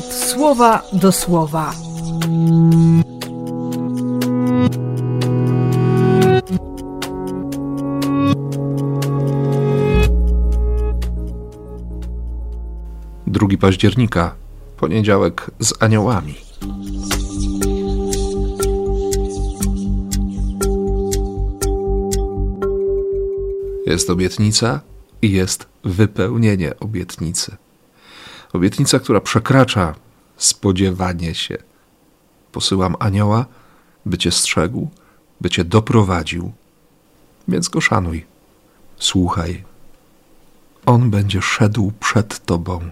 słowa do słowa. Drugi października, poniedziałek z aniołami. Jest obietnica i jest wypełnienie obietnicy. Obietnica, która przekracza spodziewanie się. Posyłam anioła, by cię strzegł, by cię doprowadził, więc go szanuj. Słuchaj. On będzie szedł przed tobą.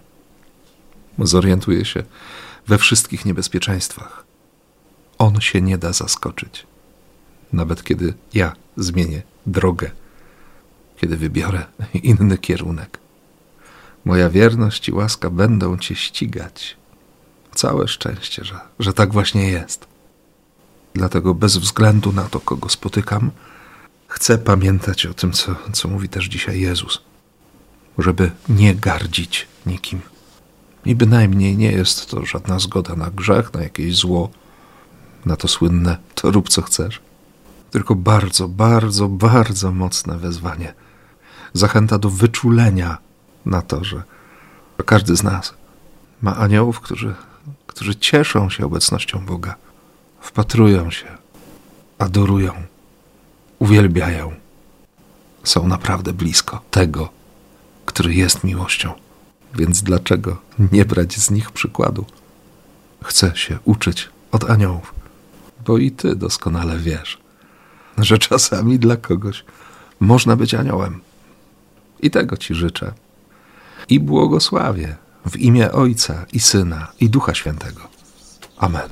Zorientuje się we wszystkich niebezpieczeństwach. On się nie da zaskoczyć. Nawet kiedy ja zmienię drogę, kiedy wybiorę inny kierunek. Moja wierność i łaska będą cię ścigać. Całe szczęście, że, że tak właśnie jest. Dlatego bez względu na to, kogo spotykam, chcę pamiętać o tym, co, co mówi też dzisiaj Jezus, żeby nie gardzić nikim. I bynajmniej nie jest to żadna zgoda na grzech, na jakieś zło, na to słynne to rób co chcesz. Tylko bardzo, bardzo, bardzo mocne wezwanie. Zachęta do wyczulenia na to, że każdy z nas ma aniołów, którzy, którzy cieszą się obecnością Boga, wpatrują się, adorują, uwielbiają. Są naprawdę blisko tego, który jest miłością. Więc dlaczego nie brać z nich przykładu? Chcę się uczyć od aniołów, bo i ty doskonale wiesz, że czasami dla kogoś można być aniołem. I tego ci życzę. I błogosławię w imię Ojca i Syna i Ducha Świętego. Amen.